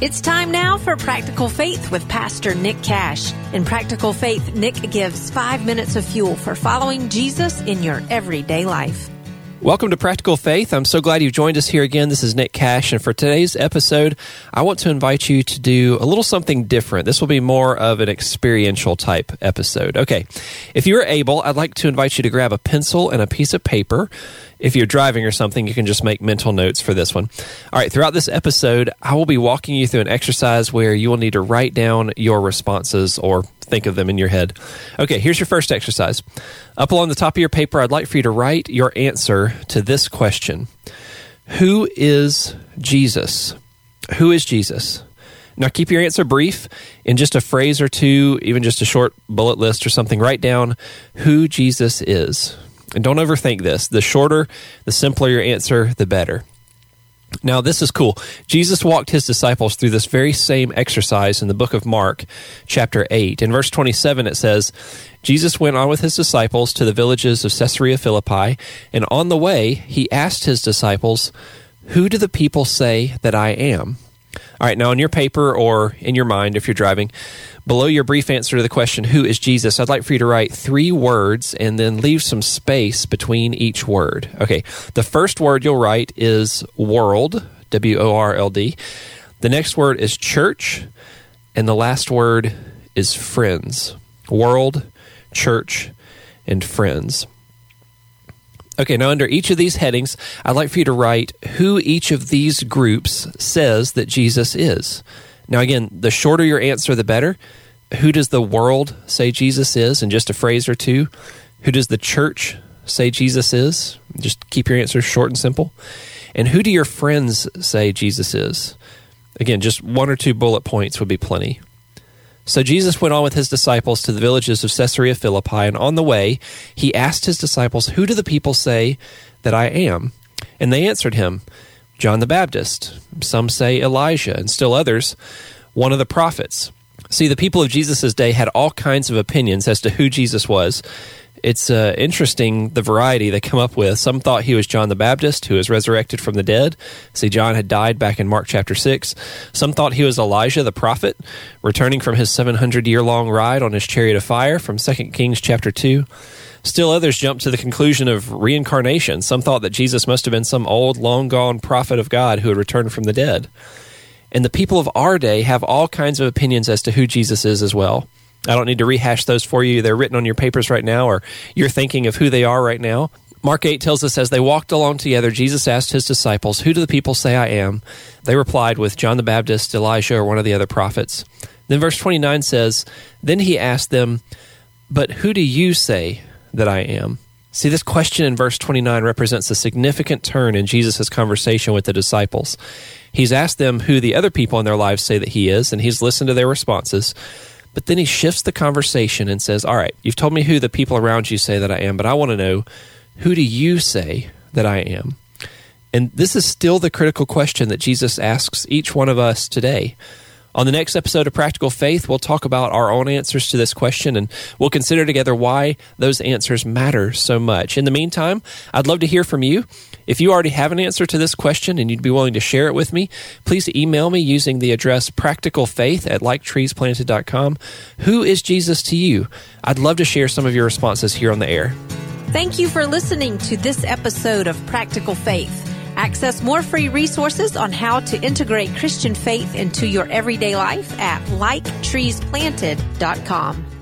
It's time now for Practical Faith with Pastor Nick Cash. In Practical Faith, Nick gives five minutes of fuel for following Jesus in your everyday life. Welcome to Practical Faith. I'm so glad you've joined us here again. This is Nick Cash, and for today's episode, I want to invite you to do a little something different. This will be more of an experiential type episode. Okay, if you are able, I'd like to invite you to grab a pencil and a piece of paper. If you're driving or something, you can just make mental notes for this one. All right, throughout this episode, I will be walking you through an exercise where you will need to write down your responses or think of them in your head. Okay, here's your first exercise. Up along the top of your paper, I'd like for you to write your answer to this question Who is Jesus? Who is Jesus? Now, keep your answer brief in just a phrase or two, even just a short bullet list or something. Write down who Jesus is. And don't overthink this. The shorter, the simpler your answer, the better. Now, this is cool. Jesus walked his disciples through this very same exercise in the book of Mark, chapter 8. In verse 27, it says, Jesus went on with his disciples to the villages of Caesarea Philippi, and on the way, he asked his disciples, Who do the people say that I am? All right, now on your paper or in your mind, if you're driving, below your brief answer to the question, Who is Jesus? I'd like for you to write three words and then leave some space between each word. Okay, the first word you'll write is world, W O R L D. The next word is church, and the last word is friends. World, church, and friends. Okay, now under each of these headings, I'd like for you to write who each of these groups says that Jesus is. Now, again, the shorter your answer, the better. Who does the world say Jesus is? In just a phrase or two. Who does the church say Jesus is? Just keep your answers short and simple. And who do your friends say Jesus is? Again, just one or two bullet points would be plenty. So Jesus went on with his disciples to the villages of Caesarea Philippi, and on the way, he asked his disciples, Who do the people say that I am? And they answered him, John the Baptist. Some say Elijah, and still others, one of the prophets. See, the people of Jesus' day had all kinds of opinions as to who Jesus was, it's uh, interesting the variety they come up with. Some thought he was John the Baptist, who was resurrected from the dead. See, John had died back in Mark chapter 6. Some thought he was Elijah the prophet, returning from his 700 year long ride on his chariot of fire from 2 Kings chapter 2. Still others jumped to the conclusion of reincarnation. Some thought that Jesus must have been some old, long gone prophet of God who had returned from the dead. And the people of our day have all kinds of opinions as to who Jesus is as well. I don't need to rehash those for you. They're written on your papers right now, or you're thinking of who they are right now. Mark 8 tells us as they walked along together, Jesus asked his disciples, Who do the people say I am? They replied with John the Baptist, Elijah, or one of the other prophets. Then verse 29 says, Then he asked them, But who do you say that I am? See, this question in verse 29 represents a significant turn in Jesus' conversation with the disciples. He's asked them who the other people in their lives say that he is, and he's listened to their responses. But then he shifts the conversation and says, All right, you've told me who the people around you say that I am, but I want to know who do you say that I am? And this is still the critical question that Jesus asks each one of us today. On the next episode of Practical Faith, we'll talk about our own answers to this question and we'll consider together why those answers matter so much. In the meantime, I'd love to hear from you. If you already have an answer to this question and you'd be willing to share it with me, please email me using the address practicalfaith at liketreesplanted.com. Who is Jesus to you? I'd love to share some of your responses here on the air. Thank you for listening to this episode of Practical Faith. Access more free resources on how to integrate Christian faith into your everyday life at liketreesplanted.com.